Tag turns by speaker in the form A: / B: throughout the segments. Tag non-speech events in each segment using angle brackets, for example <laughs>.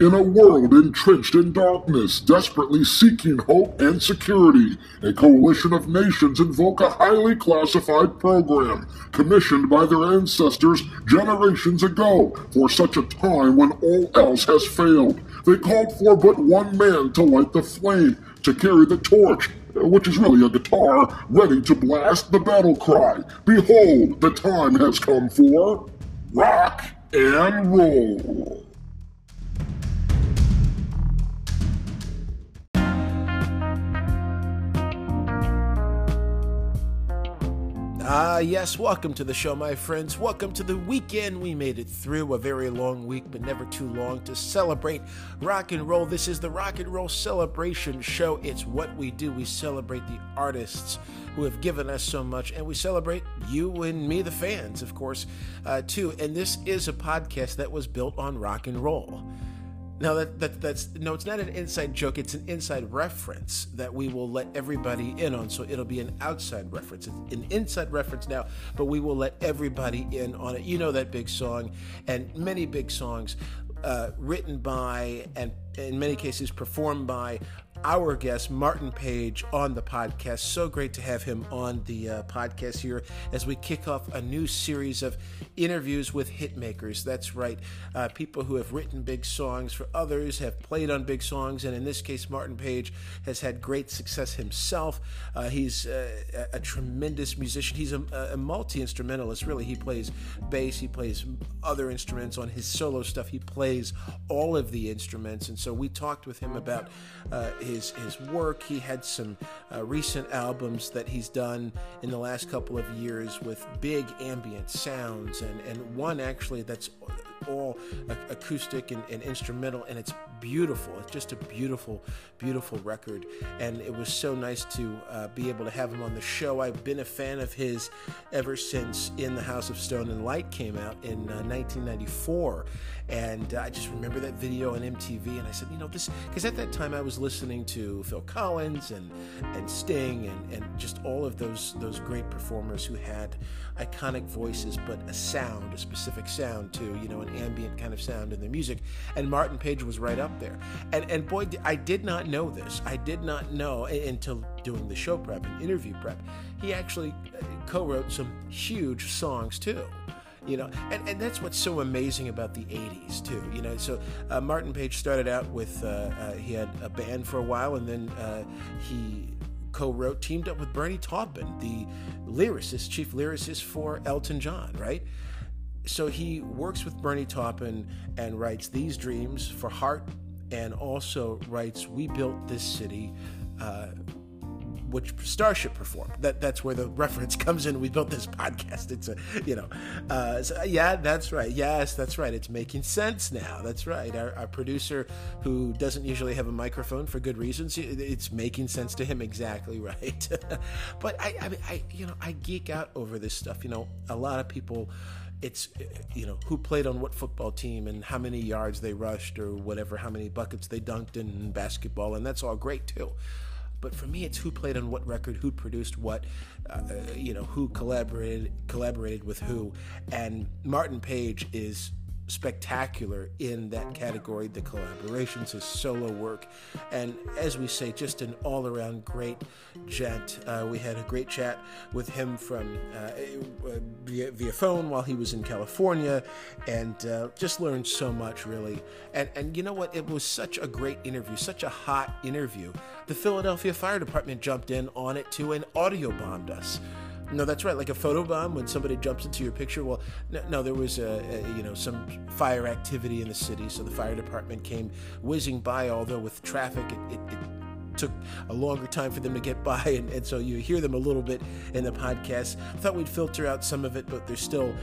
A: In a world entrenched in darkness, desperately seeking hope and security, a coalition of nations invoke a highly classified program commissioned by their ancestors generations ago for such a time when all else has failed. They called for but one man to light the flame, to carry the torch, which is really a guitar, ready to blast the battle cry. Behold, the time has come for rock and roll.
B: Ah, yes, welcome to the show, my friends. Welcome to the weekend. We made it through a very long week, but never too long to celebrate rock and roll. This is the Rock and Roll Celebration Show. It's what we do. We celebrate the artists who have given us so much, and we celebrate you and me, the fans, of course, uh, too. And this is a podcast that was built on rock and roll. Now that, that that's no, it's not an inside joke. It's an inside reference that we will let everybody in on. So it'll be an outside reference. It's an inside reference now, but we will let everybody in on it. You know that big song, and many big songs uh, written by and in many cases performed by our guest, Martin Page, on the podcast. So great to have him on the uh, podcast here as we kick off a new series of interviews with hitmakers. That's right, uh, people who have written big songs for others, have played on big songs, and in this case, Martin Page has had great success himself. Uh, he's uh, a, a, tremendous musician. He's a, a multi instrumentalist, really. He plays bass, he plays other instruments on his solo stuff, he plays all of the instruments. And so we talked with him about uh, his his work. He had some uh, recent albums that he's done in the last couple of years with big ambient sounds, and and one actually that's all acoustic and, and, instrumental, and it's beautiful. It's just a beautiful, beautiful record, and it was so nice to uh, be able to have him on the show. I've been a fan of his ever since In the House of Stone and Light came out in uh, 1994, and uh, I just remember that video on MTV, and I said, you know, this because at that time I was listening to Phil Collins and and Sting and, and just all of those those great performers who had iconic voices, but a sound, a specific sound too, you know, an ambient kind of sound in their music. And Martin Page was right up there. And and boy, I did not know this. I did not know until doing the show prep and interview prep. He actually uh, co-wrote some huge songs too you know and, and that's what's so amazing about the 80s too you know so uh, martin page started out with uh, uh, he had a band for a while and then uh, he co-wrote teamed up with bernie taupin the lyricist chief lyricist for elton john right? So he works with bernie taupin and writes these dreams for heart and also writes we built this city uh, which Starship performed. That that's where the reference <laughs> comes in. We built this podcast. It's a you know, uh, so yeah, that's right. Yes, that's right. It's making sense now. That's right. Our, our, producer, who doesn't usually have a microphone for good reasons, it's making sense to him exactly <laughs> right. but I, I, I, you know, I geek out over this stuff. You know, a lot of people it's you know who played on what football team and how many yards they rushed or whatever how many buckets they dunked in basketball and that's all great too but for me, it's who played on what record, who produced what, uh, you know, who collaborated collaborated with who. And Martin Page is spectacular in that category. The collaborations his solo work and as we say just an all-around great gent. Uh, we had a great chat with him from uh, via, via, phone while he was in california and uh, just learned so much really. And and you know what? It was such a great interview such a hot interview. The philadelphia fire department jumped in on it too and audio bombed us no, that's right. Like a photo bomb when somebody jumps into your picture. Well, no, no there was a, a, you know some fire activity in the city, so the fire department came whizzing by. Although with traffic, it, it, it took a longer time for them to get <laughs> by, and, and, so you hear them a little bit in the podcast. I thought we'd filter out some of it, but there's still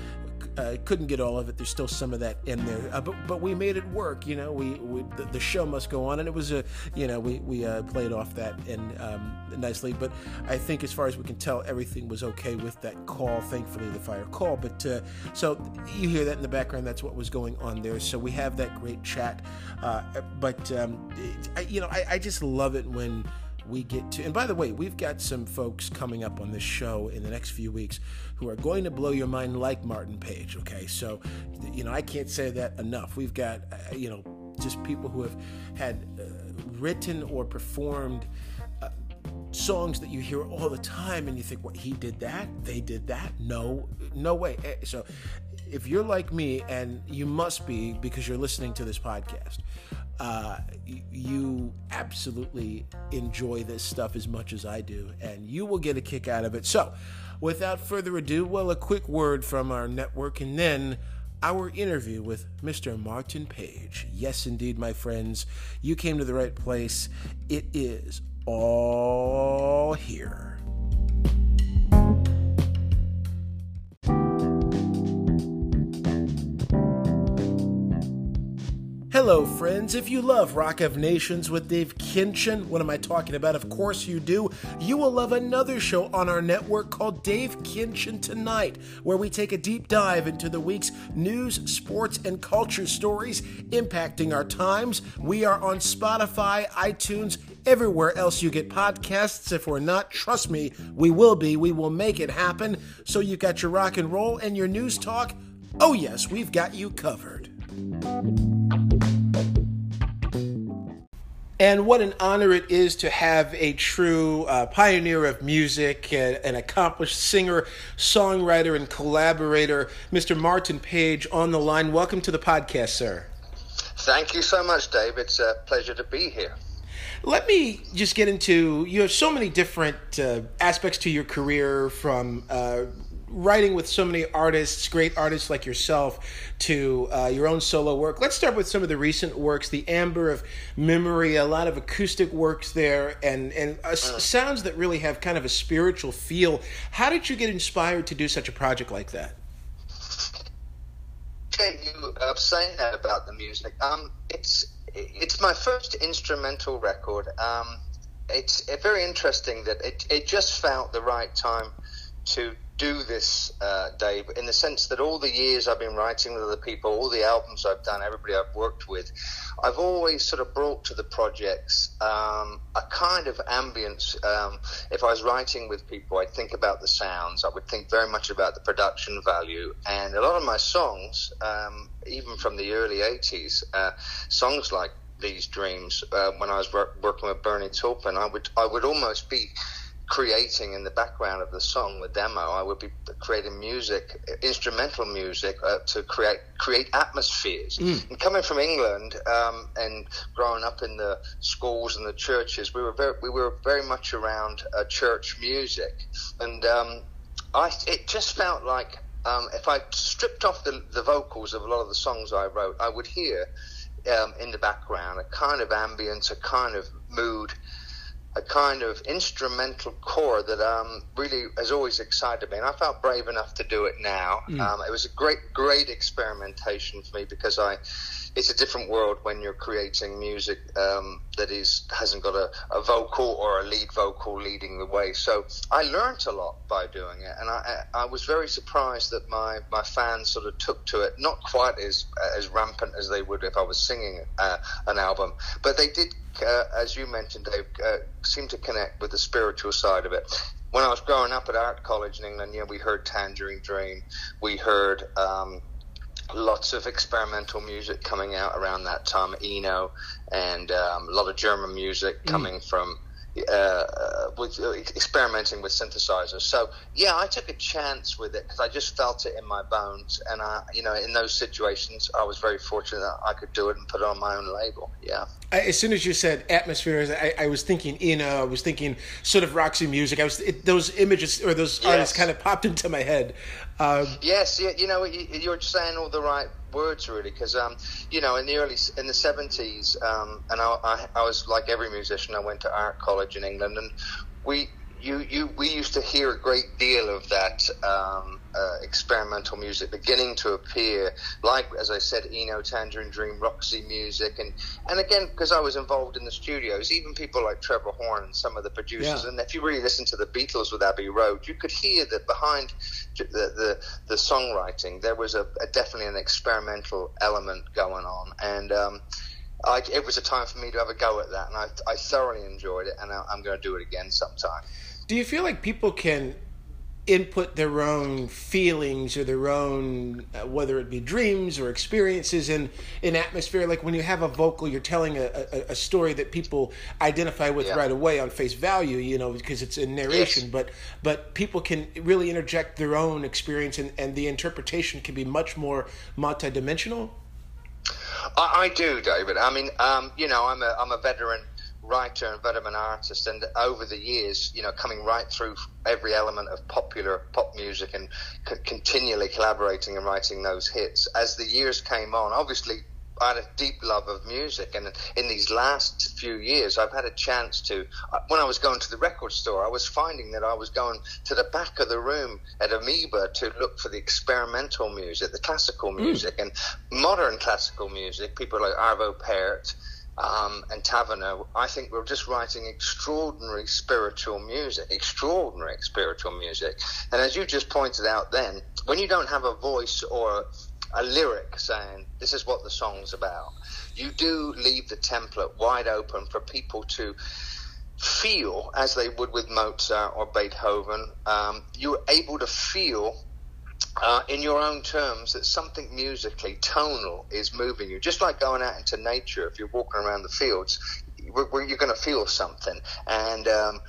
B: uh, couldn't get all of it. There's still some of that in there, uh, but but we made it work. You know, we, we the, the, show must go on, and it was a you know we we uh, played off that and um, nicely. But I think as far as we can tell, everything was okay with that call. Thankfully, the fire call. But uh, so you hear that in the background. That's what was going on there. So we have that great chat. Uh, but um, I, you know, I, I just love it when we get to. And by the way, we've got some folks coming up on this show in the next few weeks who are going to blow your mind like Martin Page. Okay, so you know I can't say that enough. We've got uh, you know just people who have had uh, written or performed uh, songs that you hear all the time and you think what he did that they did that no no way eh, so if you're like me and you must be because you're listening to this podcast uh, you absolutely enjoy this stuff as much as I do, and you will get a kick out of it. So, without further ado, well, a quick word from our network, and then our interview with Mr. Martin Page. Yes, indeed, my friends, you came to the right place. It is all here. Hello, friends. If you love Rock of Nations with Dave Kinchin, what am I talking about? Of course you do. You will love another show on our network called Dave Kinchin Tonight, where we take a deep dive into the week's news, sports, and culture stories impacting our times. We are on Spotify, iTunes, everywhere else you get podcasts. If we're not, trust me, we will be. We will make it happen. So you got your rock and roll and your news talk. Oh, yes, we've got you covered. And what an honor it is to have a true uh, pioneer of music, and, an accomplished singer, songwriter, and collaborator, Mr. Martin Page, on the line. Welcome to the podcast, sir.
C: Thank you so much, Dave. It's a pleasure to be here.
B: Let me just get into you have so many different uh, aspects to your career from uh, writing with so many artists, great artists like yourself, to uh, your own solo work. Let's start with some of the recent works, the Amber of Memory, a lot of acoustic works there, and and uh, sounds that really have kind of a spiritual feel. How did you get inspired to do such a project like that?
C: Okay, you uh, saying that about the music. Um, it's it's my first instrumental record. Um, it's very interesting that it, it just felt the right time to do this, uh, Dave, in the sense that all the years I've been writing with other people, all the albums I've done, everybody I've worked with, I've always sort of brought to the projects um, a kind of ambience. Um, if I was writing with people, I'd think about the sounds, I would think very much about the production value, and a lot of my songs, um, even from the early 80s, uh, songs like these dreams uh, when I was working with Bernie Taupin, I would I would almost be creating in the background of the song, the demo, I would be creating music, instrumental music, uh, to create create atmospheres. Mm. And coming from England um, and growing up in the schools and the churches, we were very we were very much around uh, church music, and um, I it just felt like um, if I stripped off the, the vocals of a lot of the songs I wrote, I would hear um, in the background a kind of ambience, a kind of mood a kind of instrumental core that um, really has always excited me, and I felt brave enough to do it now. Mm. Um, it was a great, great experimentation for me because I, it's a different world when you're creating music um, that is hasn't got a, a, vocal or a lead vocal leading the way. So I learned a lot by doing it, and I, I was very surprised that my, my fans sort of took to it, not quite as as rampant as they would if I was singing uh, an album, but they did uh, as you mentioned, Dave, uh, seem to connect with the spiritual side of it. When I was growing up at art college in England, we heard Tangerine Dream, we heard um, lots of experimental music coming out around that time, Eno, and um, a lot of German music mm. coming mm. from uh, uh, with uh, experimenting with synthesizers. So yeah, I took a chance with it because I just felt it in my bones, and I, you know, in those situations, I was very fortunate that I could do it and put it on my own label. Yeah.
B: As soon as you said atmospheres, I, I was thinking, you know, I was thinking sort of Roxy music. I was it, those images or those yes. artists kind of popped <laughs> into my head.
C: Um, yes, you, know, you, you're saying all the right words really because um, you know in the early in the 70s um, and I, I, I, was like every musician I went to art college in England and we you, you we used to hear a great deal of that um, uh, experimental music beginning to appear, like as I said, Eno, Tangerine Dream, Roxy music, and and again because I was involved in the studios, even people like Trevor Horn and some of the producers, yeah. and if you really listen to the Beatles with Abbey Road, you could hear that behind the the, the songwriting there was a, a, definitely an experimental element going on, and. Um, I, it was a time for me to have a go at that, and I, I thoroughly enjoyed it, and I, I'm going to do it again sometime.
B: Do you feel like people can input their own feelings or their own uh, whether it be dreams or experiences in in atmosphere like when you have a vocal you're telling a, a, a story that people identify with yeah. right away on face value you know because it's a narration yes. but but people can really interject their own experience and, and the interpretation can be much more multidimensional
C: I, I do david i mean um, you know i'm a i'm a veteran writer and veteran artist, and over the years, you know, coming right through every element of popular pop music and c- continually collaborating and writing those hits. As the years came on, obviously. I had a deep love of music, and in these last few years, I've had a chance to. Uh, when I was going to the record store, I was finding that I was going to the back of the room at Amoeba to look for the experimental music, the classical hmm. music, mm. and modern classical music. People like Arvo Pärt, um, and Taverner, I think we're just writing extraordinary spiritual music, extraordinary spiritual music. And as you just pointed out then, when you don't have a voice or a lyric saying, this is what the song's about, you do leave the template wide open for people to feel as they would with Mozart or Beethoven. Um, you're able to feel uh, in your own terms that something musically tonal is moving you. Just like going out into nature, if you're walking around the fields, you're going to feel something. And um,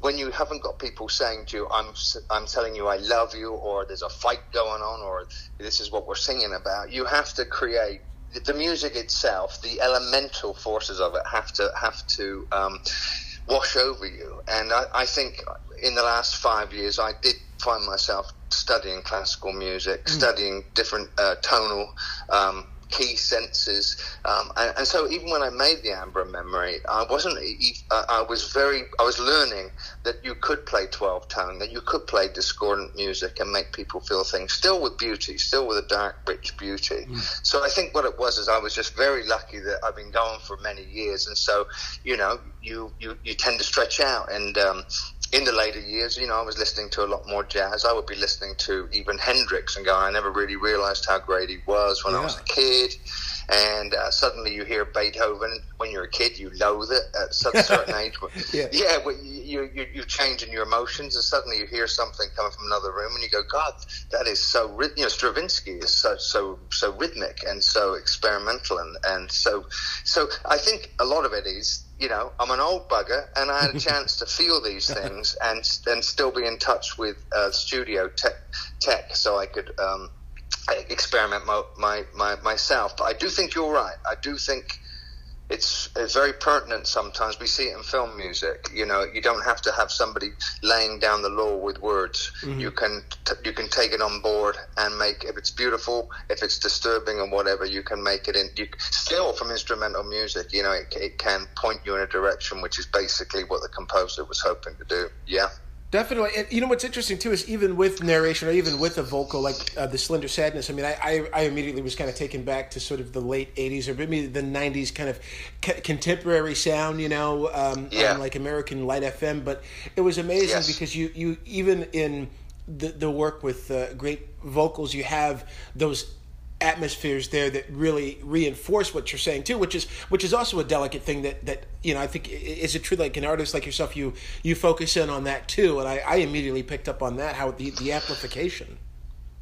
C: when you haven't got people saying to you, "I'm I'm telling you I love you," or "There's a fight going on," or "This is what we're singing about," you have to create the music itself. The elemental forces of it have to have to. Um, wash over you. And I, I, think in the last five years, I did find myself studying classical music, mm. studying different uh, tonal um, key senses, um, and, and, so even when I made the Amber Memory, I wasn't. Uh, I was very. I was learning that you could play twelve tone, that you could play discordant music and make people feel things, still with beauty, still with a dark, rich beauty. Mm. So I think what it was is I was just very lucky that I've been going for many years, and so you know, you you, you tend to stretch out and. Um, in the later years, you know, I was listening to a lot more jazz. I would be listening to even Hendrix and going, I never really realized how great he was when yeah. I was a kid. And uh, suddenly you hear Beethoven. When you're a kid, you loathe it at a certain <laughs> age. yeah, yeah well, you, you, you change in your emotions, and suddenly you hear something coming from another room, and you go, God, that is so, you know, Stravinsky is so, so, so rhythmic and so experimental. And, and so, so I think a lot of it is you know, I'm an old bugger, and I had a chance to feel these things <laughs> and and still be in touch with uh, studio tech, tech, so I could um, experiment my, my, my, myself. But I do think you're right. I do think it's it's very pertinent sometimes. We see it in film music. You know, you don't have to have somebody laying down the law with words. Mm-hmm. You can t- you can take it on board and make if it's beautiful, if it's disturbing and whatever, you can make it in. You, still from instrumental music, you know, it, it can point you in a direction which is basically what the composer was hoping to do. Yeah.
B: Definitely, and you know what's interesting too is even with narration or even with a vocal like uh, the Slender Sadness. I mean, I, I, I immediately was kind of taken back to sort of the late '80s or maybe the '90s kind of c- contemporary sound, you know, um, yeah. on like American Light FM. But it was amazing yes. because you you even in the the work with uh, great vocals, you have those atmospheres there that really reinforce what you're saying too which is which is also a delicate thing that that you know i think is it true like an artist like yourself you you focus in on that too? And i, I immediately picked up on that how the the amplification.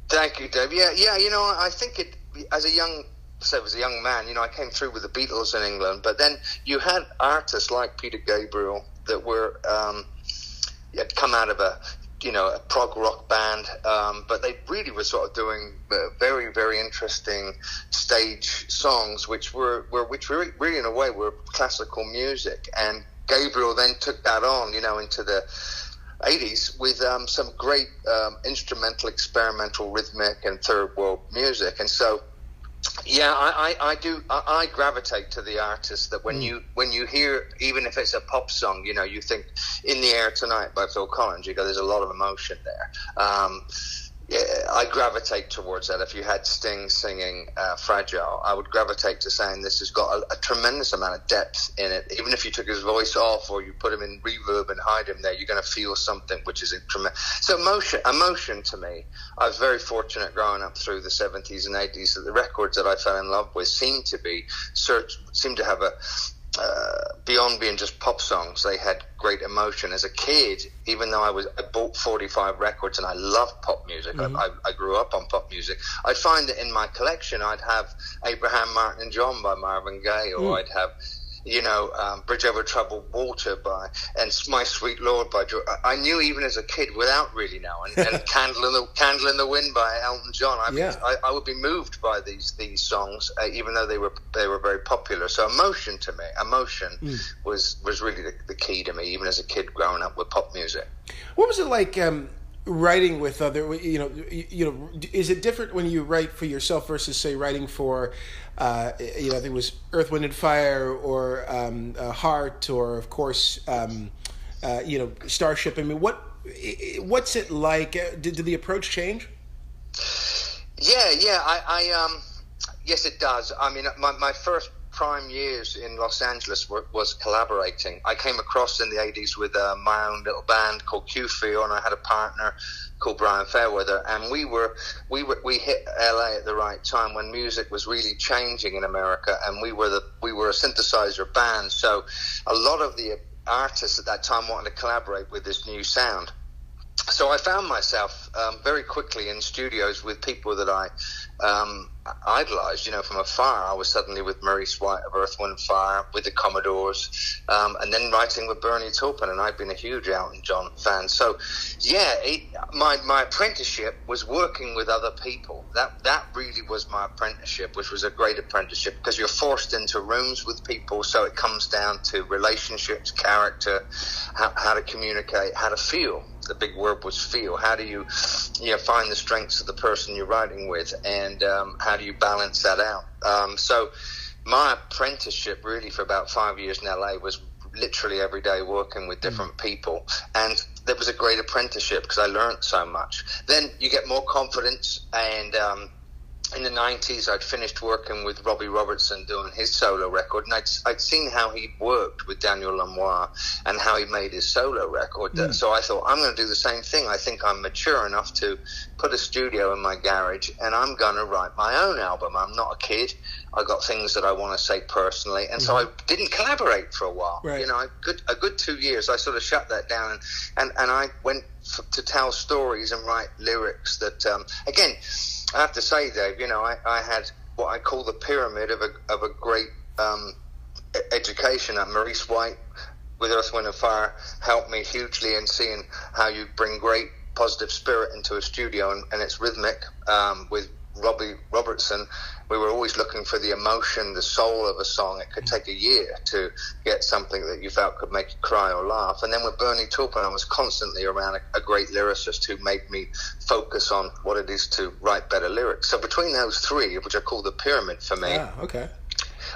C: Thank you dave. Yeah yeah you know i think it as a young so as a young man you know i came through with the beatles in england but then you had artists like peter gabriel that were um, had come out of a you know, a prog rock band, um, but they really were sort of doing uh, very, very interesting stage songs, which were, were which were really in a way were classical music. And Gabriel then took that on, you know, into the 80s with um, some great um, instrumental, experimental, rhythmic, and third world music. And so yeah, I, I, I do. I, I, gravitate to the artists that when mm. you when you hear, even if it's a pop song, you know, you think "In the Air Tonight" by Phil Collins. You go, "There's a lot of emotion there." Um, yeah, I gravitate towards that. If you had Sting singing uh, "Fragile," I would gravitate to saying this has got a, a, tremendous amount of depth in it. Even if you took his voice off or you put him in reverb and hide him there, you're going to feel something which is a tremendous. So emotion, emotion to me. I was very fortunate growing up through the '70s and '80s that the records that I fell in love with seemed to be search, seemed to have a uh, beyond being just pop songs, they had great emotion. As a kid, even though I was I bought 45 records and I loved pop music, mm-hmm. I, I, grew up on pop music. I'd find that in my collection, I'd have Abraham Martin and John by Marvin Gaye, or mm. I'd have you know, um, Bridge Over Troubled Water by and My Sweet Lord by George. I knew even as a kid without really knowing. <laughs> And Candle in the Candle in the Wind by Elton John. I, yeah. I, I would be moved by these these songs, uh, even though they were they were very popular. So emotion to me, emotion mm. was was really the, the, key to me, even as a kid growing up with pop music.
B: What was it like? Um writing with other you know you know is it different when you write for yourself versus say writing for uh, you know I think it was Earth Wind and Fire or um, uh, Heart or of course um, uh, you know Starship? I mean what what's it like? Uh, did, did the approach change?
C: Yeah yeah I, I um yes it does. I mean my, my first prime years in Los Angeles were, was collaborating. I came across in the 80s with uh, my own little band called Q-Feel, and I had a partner called Brian Fairweather, and we were we were we hit LA at the right time when music was really changing in America, and we were the we were a synthesizer band. So a lot of the artists at that time wanted to collaborate with this new sound. So I found myself um, very quickly in studios with people that I um, idolized, you know, from afar. I was suddenly with Maurice White of Earth, Wind, Fire, with the Commodores, um, and then writing with Bernie Taupin, and I've been a huge Elton John fan. So, yeah, it, my my apprenticeship was working with other people. That that really was my apprenticeship, which was a great apprenticeship because you're forced into rooms with people, so it comes down to relationships, character, how, how to communicate, how to feel the big word was feel. How do you, you know, find the strengths of the person you're writing with, and um, how do you balance that out? Um, so, my apprenticeship really for about five years in LA was literally every day working with different mm. people, and there was a great apprenticeship because I learned so much. Then you get more confidence and um, in the 90s, I'd finished working with Robbie Robertson doing his solo record, and I'd, I'd seen how he worked with Daniel Lanois and how he made his solo record. Mm. So I thought, I'm going to do the same thing. I think I'm mature enough to put a studio in my garage, and I'm going to write my own album. I'm not a kid. I got things that I want to say personally, and so I didn't collaborate for a while. Right. You know, a good, a good two years. I sort of shut that down, and, and, and I went f- to tell stories and write lyrics that, um, again, I have to say, Dave, you know, I, I had what I call the pyramid of a, of a great um, education. And Maurice White with Earth, Wind and Fire helped me hugely in seeing how you bring great positive spirit into a studio and, and it's rhythmic um, with Robbie Robertson, we were always looking for the emotion, the soul of a song. It could take a year to get something that you felt could make you cry or laugh. And then with Bernie Taupin, I was constantly around a, a, great lyricist who made me focus on what it is to write better lyrics. So between those three, which I call the pyramid for me,
B: yeah, okay.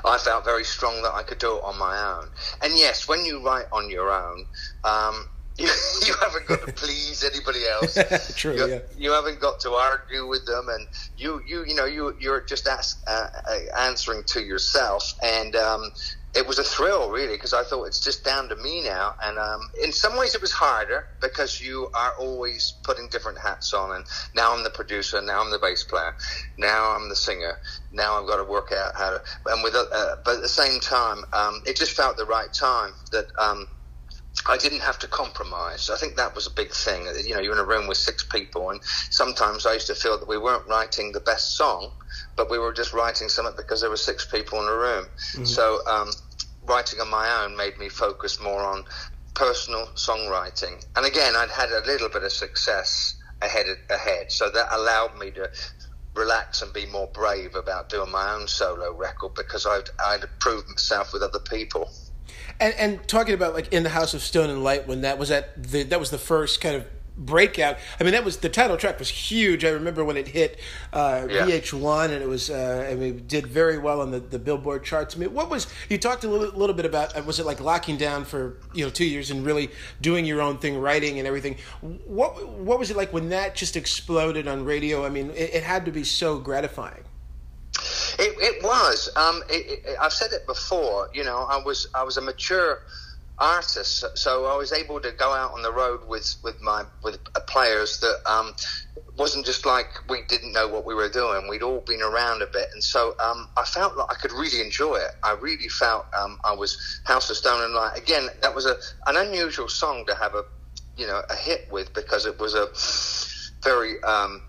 C: I felt very strong that I could do it on my own. And yes, when you write on your own, um, <laughs> you, you haven't got to please anybody else. <laughs>
B: True.
C: You,
B: yeah.
C: you haven't got to argue with them, and you you you know you you're just ask, uh, uh, answering to yourself, and um, it was a thrill really because I thought it's just down to me now, and um, in some ways it was harder because you are always putting different hats on, and now I'm the producer, now I'm the bass player, now I'm the singer, now I've got to work out how to, and with uh, but at the same time, um, it just felt the right time that. Um, I didn't have to compromise. I think that was a big thing. You know, you're in a room with six people, and sometimes I used to feel that we weren't writing the best song, but we were just writing something because there were six people in a room. Mm-hmm. So, um, writing on my own made me focus more on personal songwriting. And again, I'd had a little bit of success ahead ahead, so that allowed me to relax and be more brave about doing my own solo record because I'd I'd proved myself with other people.
B: And, and talking about like in the House of Stone and Light when that was at the that was the first kind of breakout. I mean, that was the title track was huge. I remember when it hit uh, yeah. VH1, and it was uh, I mean, did very well on the, the Billboard charts. I mean, what was you talked a little, little bit about? Uh, was it like locking down for you know two years and really doing your own thing, writing and everything? What what was it like when that just exploded on radio? I mean, it, it had to be so gratifying.
C: It, it was. Um, it, it, I've said it before. You know, I was I was a mature artist, So I was able to go out on the road with with my with players that um, wasn't just like we didn't know what we were doing. We'd all been around a bit, and so um, I felt like I could really enjoy it. I really felt um, I was House of Stone and Light. Again, that was a an unusual song to have a you know a hit with because it was a very um,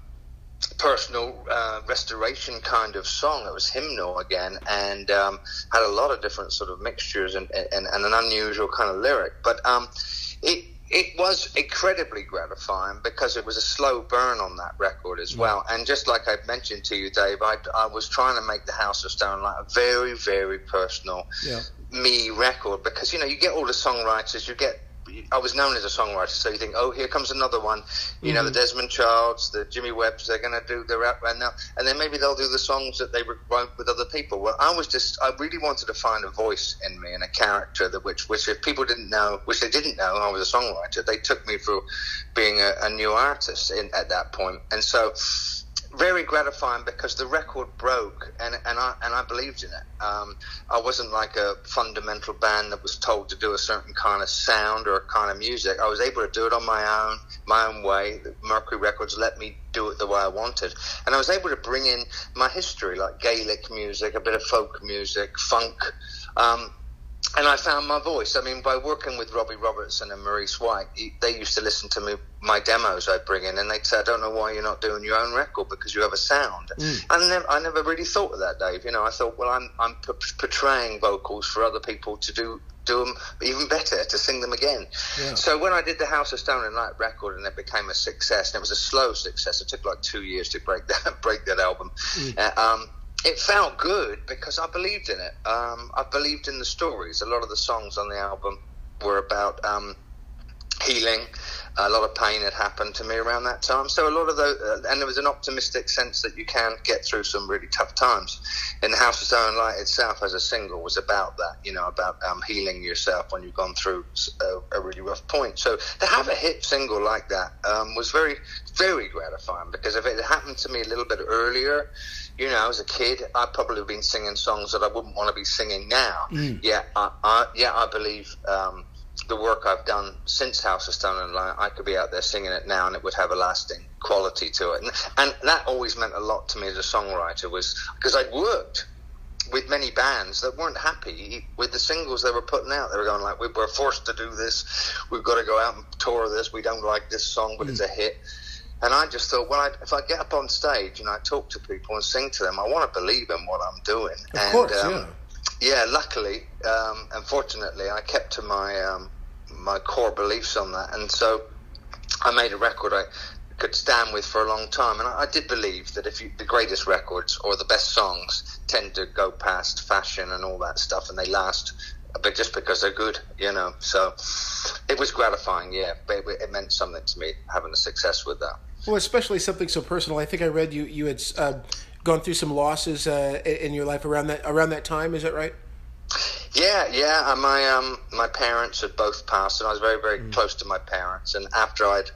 C: personal uh, restoration kind of song. It was hymnal again, and um, had a lot of different sort of mixtures and, and, and an unusual kind of lyric. But um, it it was incredibly gratifying because it was a slow burn on that record as well. And just like I mentioned to you, Dave, I, I was trying to make the House of Stone like a very, very personal yeah. me record because you know you get all the songwriters, you get I was known as a songwriter, so you think, oh, here comes another one. You mm-hmm. know, the mm-hmm. Desmond Childs, the Jimmy Webbs, they're going to do the rap right now, and then maybe they'll do the songs that they wrote with other people. Well, I was just, I really wanted to find a voice in me and a character that which, which if people didn't know, which they didn't know, I was a songwriter. They took me through being a, a new artist in, at that point, and so very gratifying because the record broke and, and I and I believed in it. Um, I wasn't like a fundamental band that was told to do a certain kind of sound or a kind of music. I was able to do it on my own, my own way. Mercury Records let me do it the way I wanted, and I was able to bring in my history, like Gaelic music, a bit of folk music, funk. Um, and I found my voice. I mean, by working with Robbie Robertson and Maurice White, they used to listen to me my demos I'd bring in, and they'd say, "I don't know why you're not doing your own record because you have a sound." Mm. And I never really thought of that, Dave. You know, I thought, well, I'm I'm portraying vocals for other people to do do them even better, to sing them again. Yeah. So when I did the House of Stone and Light record, and it became a success, and it was a slow success. It took like two years to break <laughs> that break that album. Mm. Uh, um, it felt good because I believed in it. Um, I believed in the stories. A lot of the songs on the album were about um, healing. A lot of pain had happened to me around that time. So a lot of those, uh, and there was an optimistic sense that you can get through some really tough times. And the House of Stone Light itself, as a single, was about that. You know, about um, healing yourself when you've gone through a, a, really rough point. So to have a hit single like that um, was very, very gratifying because if it had happened to me a little bit earlier you know, as a kid, I'd probably been singing songs that I wouldn't want to be singing now. Mm. Yeah, I, I, yeah, I believe um, the work I've done since House of Stone and Light, I could be out there singing it now, and it would have a lasting quality to it. And, and that always meant a lot to me as a songwriter, was because I'd worked with many bands that weren't happy with the singles they were putting out. They were going like, "We were forced to do this. We've got to go out and tour this. We don't like this song, but mm. it's a hit." And I just thought, well, I, if I get up on stage and I talk to people and sing to them, I want to believe in what I'm doing.
B: Of
C: and,
B: course, um, yeah.
C: Yeah, luckily, um, unfortunately, I kept to my um, my core beliefs on that, and so I made a record I could stand with for a long time. And I, I did believe that if you, the greatest records or the best songs tend to go past fashion and all that stuff, and they last but just because they're good, you know. So it was gratifying, yeah. But it, it meant something to me having a success with that.
B: Well, especially something so personal. I think I read you you had uh, gone through some losses uh, in your life around that around that time. Is that right?
C: Yeah, yeah. Uh, my um my parents had both passed, and I was very very mm. close to my parents. And after I'd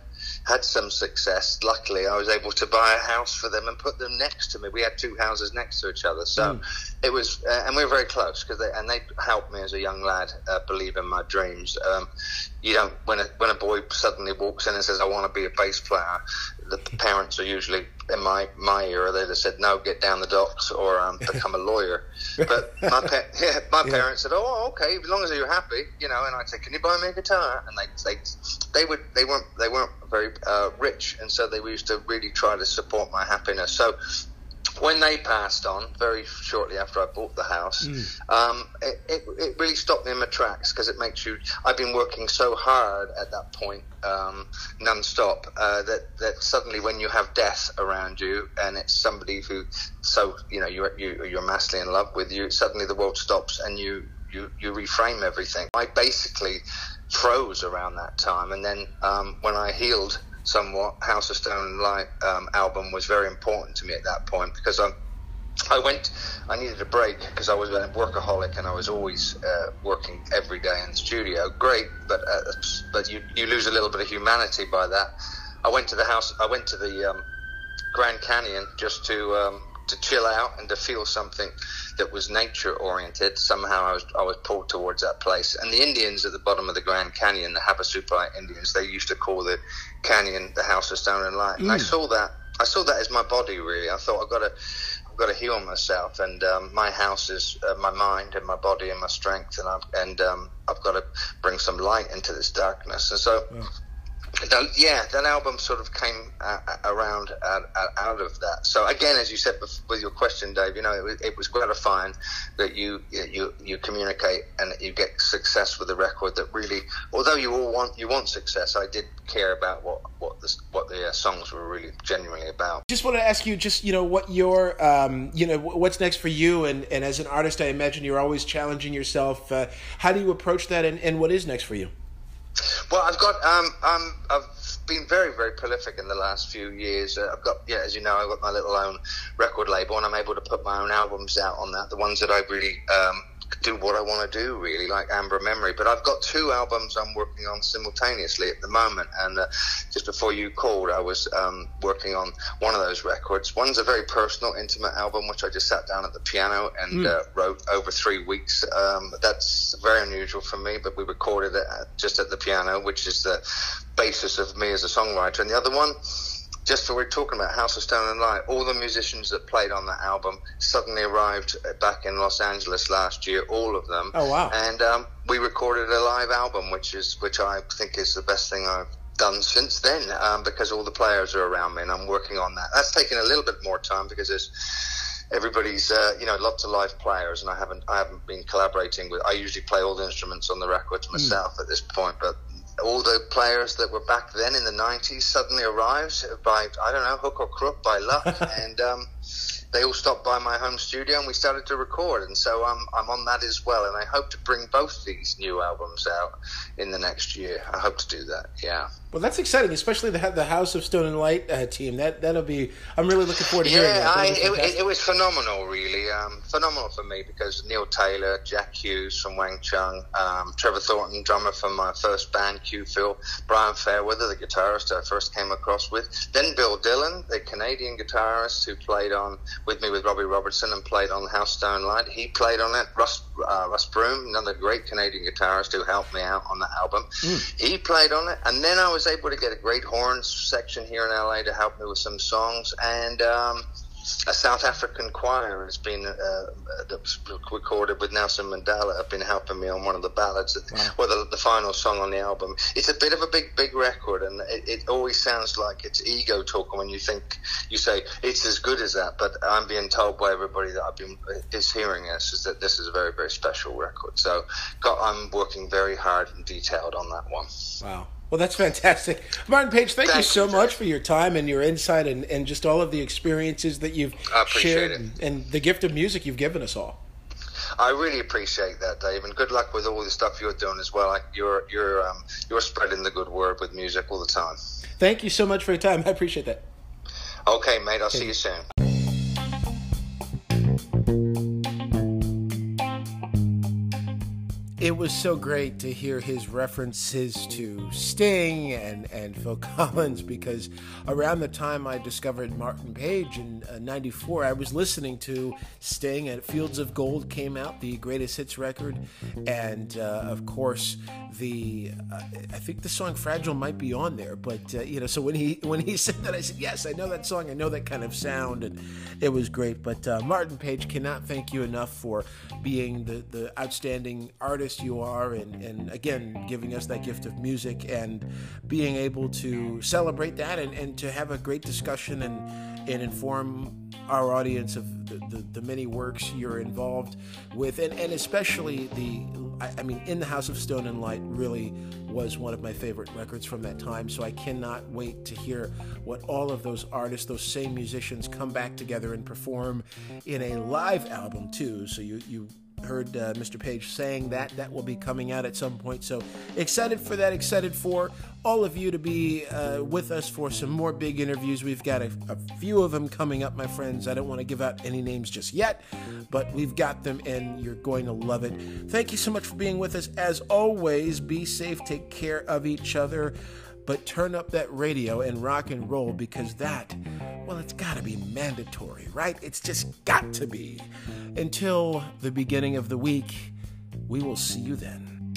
C: had some success. Luckily, I was able to buy a house for them and put them next to me. We had two houses next to each other, so mm. it was, uh, and we were very close because they and they helped me as a young lad uh, believe in my dreams. Um, you don't when a when a boy suddenly walks in and says, "I want to be a bass player," the parents are usually in my my era they'd have said no get down the docks or um, <laughs> become a lawyer. But my pa- <laughs> yeah, my yeah. parents said oh okay as long as you're happy you know and I'd say can you buy me a guitar? And they they they would they weren't they weren't very uh, rich and so they used to really try to support my happiness. So when they passed on very shortly after I bought the house, mm. um, it, it, it, really stopped me in my tracks because it makes you. I've been working so hard at that point, um, non-stop, uh, that that suddenly when you have death around you and it's somebody who, so you know you're you, you're massively in love with you, suddenly the world stops and you you you reframe everything. I basically froze around that time, and then um, when I healed somewhat, House of Stone and Light um, album was very important to me at that point because I, I went, I needed a break because I was a workaholic and I was always uh, working every day in the studio. Great, but uh, but you you lose a little bit of humanity by that. I went to the house. I went to the um, Grand Canyon just to um, to chill out and to feel something that was nature oriented. Somehow I was I was pulled towards that place. And the Indians at the bottom of the Grand Canyon, the Havasupai Indians, they used to call the canyon the House of Stone and Light. Mm. And I mm. saw that I saw that as my body really. I thought I've got to I've got to heal myself, and um, my house is uh, my mind and my body and my strength, and I've and um, I've got to bring some light into this darkness. And so, yeah that, yeah, that album sort of came uh, uh around uh, uh, out of that. So again, as you said with your question, Dave, you know, it, it, was gratifying that you you you communicate and you get success with a record that really, although you all want you want success, I did care about what what the what the uh, songs were really genuinely about.
B: Just want to ask you, just you know, what your um, you know, what's next for you, and and as an artist, I imagine you're always challenging yourself. Uh, how do you approach that, and, and what is next for you?
C: Well, I've got um, um, I've been very very prolific in the last few years. Uh, I've got yeah, as you know, I've got my little own record label, and I'm able to put my own albums out on that. The ones that I really um, do what I want to do, really, like Amber Memory. But I've got two albums I'm working on simultaneously at the moment. And uh, just before you called, I was um, working on one of those records. One's a very personal, intimate album, which I just sat down at the piano and mm. uh, wrote over three weeks. Um, that's very unusual for me, but we recorded it just at the piano, which is the basis of me as a songwriter. And the other one, just for we're talking about House of Stone and Light, all the musicians that played on that album suddenly arrived back in Los Angeles last year, all of them.
B: Oh wow!
C: And um, we recorded a live album, which is which I think is the best thing I've done since then, um, because all the players are around me, and I'm working on that. That's taken a little bit more time because there's everybody's uh, you know lots of live players, and I haven't I haven't been collaborating with. I usually play all the instruments on the records hmm. myself mm. at this point, but all the players that were back then in the 90s suddenly arrived by, I don't know, hook or crook, by luck. <laughs> and um, they all stopped by my home studio and we started to record. And so I'm, I'm on that as well. And I hope to bring both these new albums out in the next year. I hope to do that, yeah.
B: Well, that's exciting, especially the the House of Stone and Light uh, team. That that'll be. I'm really looking forward to
C: yeah,
B: hearing that.
C: Yeah, it, it, was phenomenal, really. Um, phenomenal for me because Neil Taylor, Jack Hughes from Wang Chung, um, Trevor Thornton, drummer from my first band, Q-Feel, Brian Fairweather, the guitarist I first came across with, then Bill Dillon, the Canadian guitarist who played on with me with Robbie Robertson and played on House of Stone Light. He played on it. Russ uh, Russ Broom, another great Canadian guitarist who helped me out on the album. Mm. He played on it, and then I was able to get a great horns section here in LA to help me with some songs, and um, a South African choir has been uh, recorded with Nelson Mandela. Have been helping me on one of the ballads, wow. well, the, the, final song on the album. It's a bit of a big, big record, and it, it, always sounds like it's ego talking when you think you say it's as good as that. But I'm being told by everybody that I've been is hearing this is that this is a very, very special record. So, got, I'm working very hard and detailed on that one.
B: Wow. Well, that's fantastic. Martin Page, thank, thank you so you, much for your time and your insight and, and just all of the experiences that you've shared and, and, the gift of music you've given us all.
C: I really appreciate that, Dave, and good luck with all the stuff you're doing as well. You're you're um, you're spreading the good word with music all the time.
B: Thank you so much for your time. I appreciate that.
C: Okay, mate. I'll okay. see you soon.
B: It was so great to hear his references to Sting and, and <laughs> Phil Collins because around the time I discovered Martin Page in '94, uh, I was listening to Sting and Fields of Gold came out, the greatest hits record, and uh, of course the uh, I think the song Fragile might be on there, but uh, you know, so when he when he <laughs> said that, I said yes, I know that song, I know that kind of sound, and it was great. But uh, Martin Page cannot thank you enough for being the the outstanding artist artist you are, and, and again, giving us that gift of music and being able to celebrate that and, and to have a great discussion and, and inform our audience of the, the, the many works you're involved with, and, and especially the, I, I mean, In the House of Stone and Light really was one of my favorite records from that time. So I cannot wait to hear what all of those artists, those same musicians, come back together and perform in a live album too. So you you heard uh, Mr. Page saying that. That will be coming out at some point. So excited for that. Excited for all of you to be uh, with us for some more big interviews. We've got a, a, few of them coming up, my friends. I don't want to give out any names just yet, but we've got them and you're going to love it. Thank you so much for being with us. As always, be safe, take care of each other, but turn up that radio and rock and roll because that Well, it's got to be mandatory, right? It's just got to be. Until the beginning of the week, we will see you then.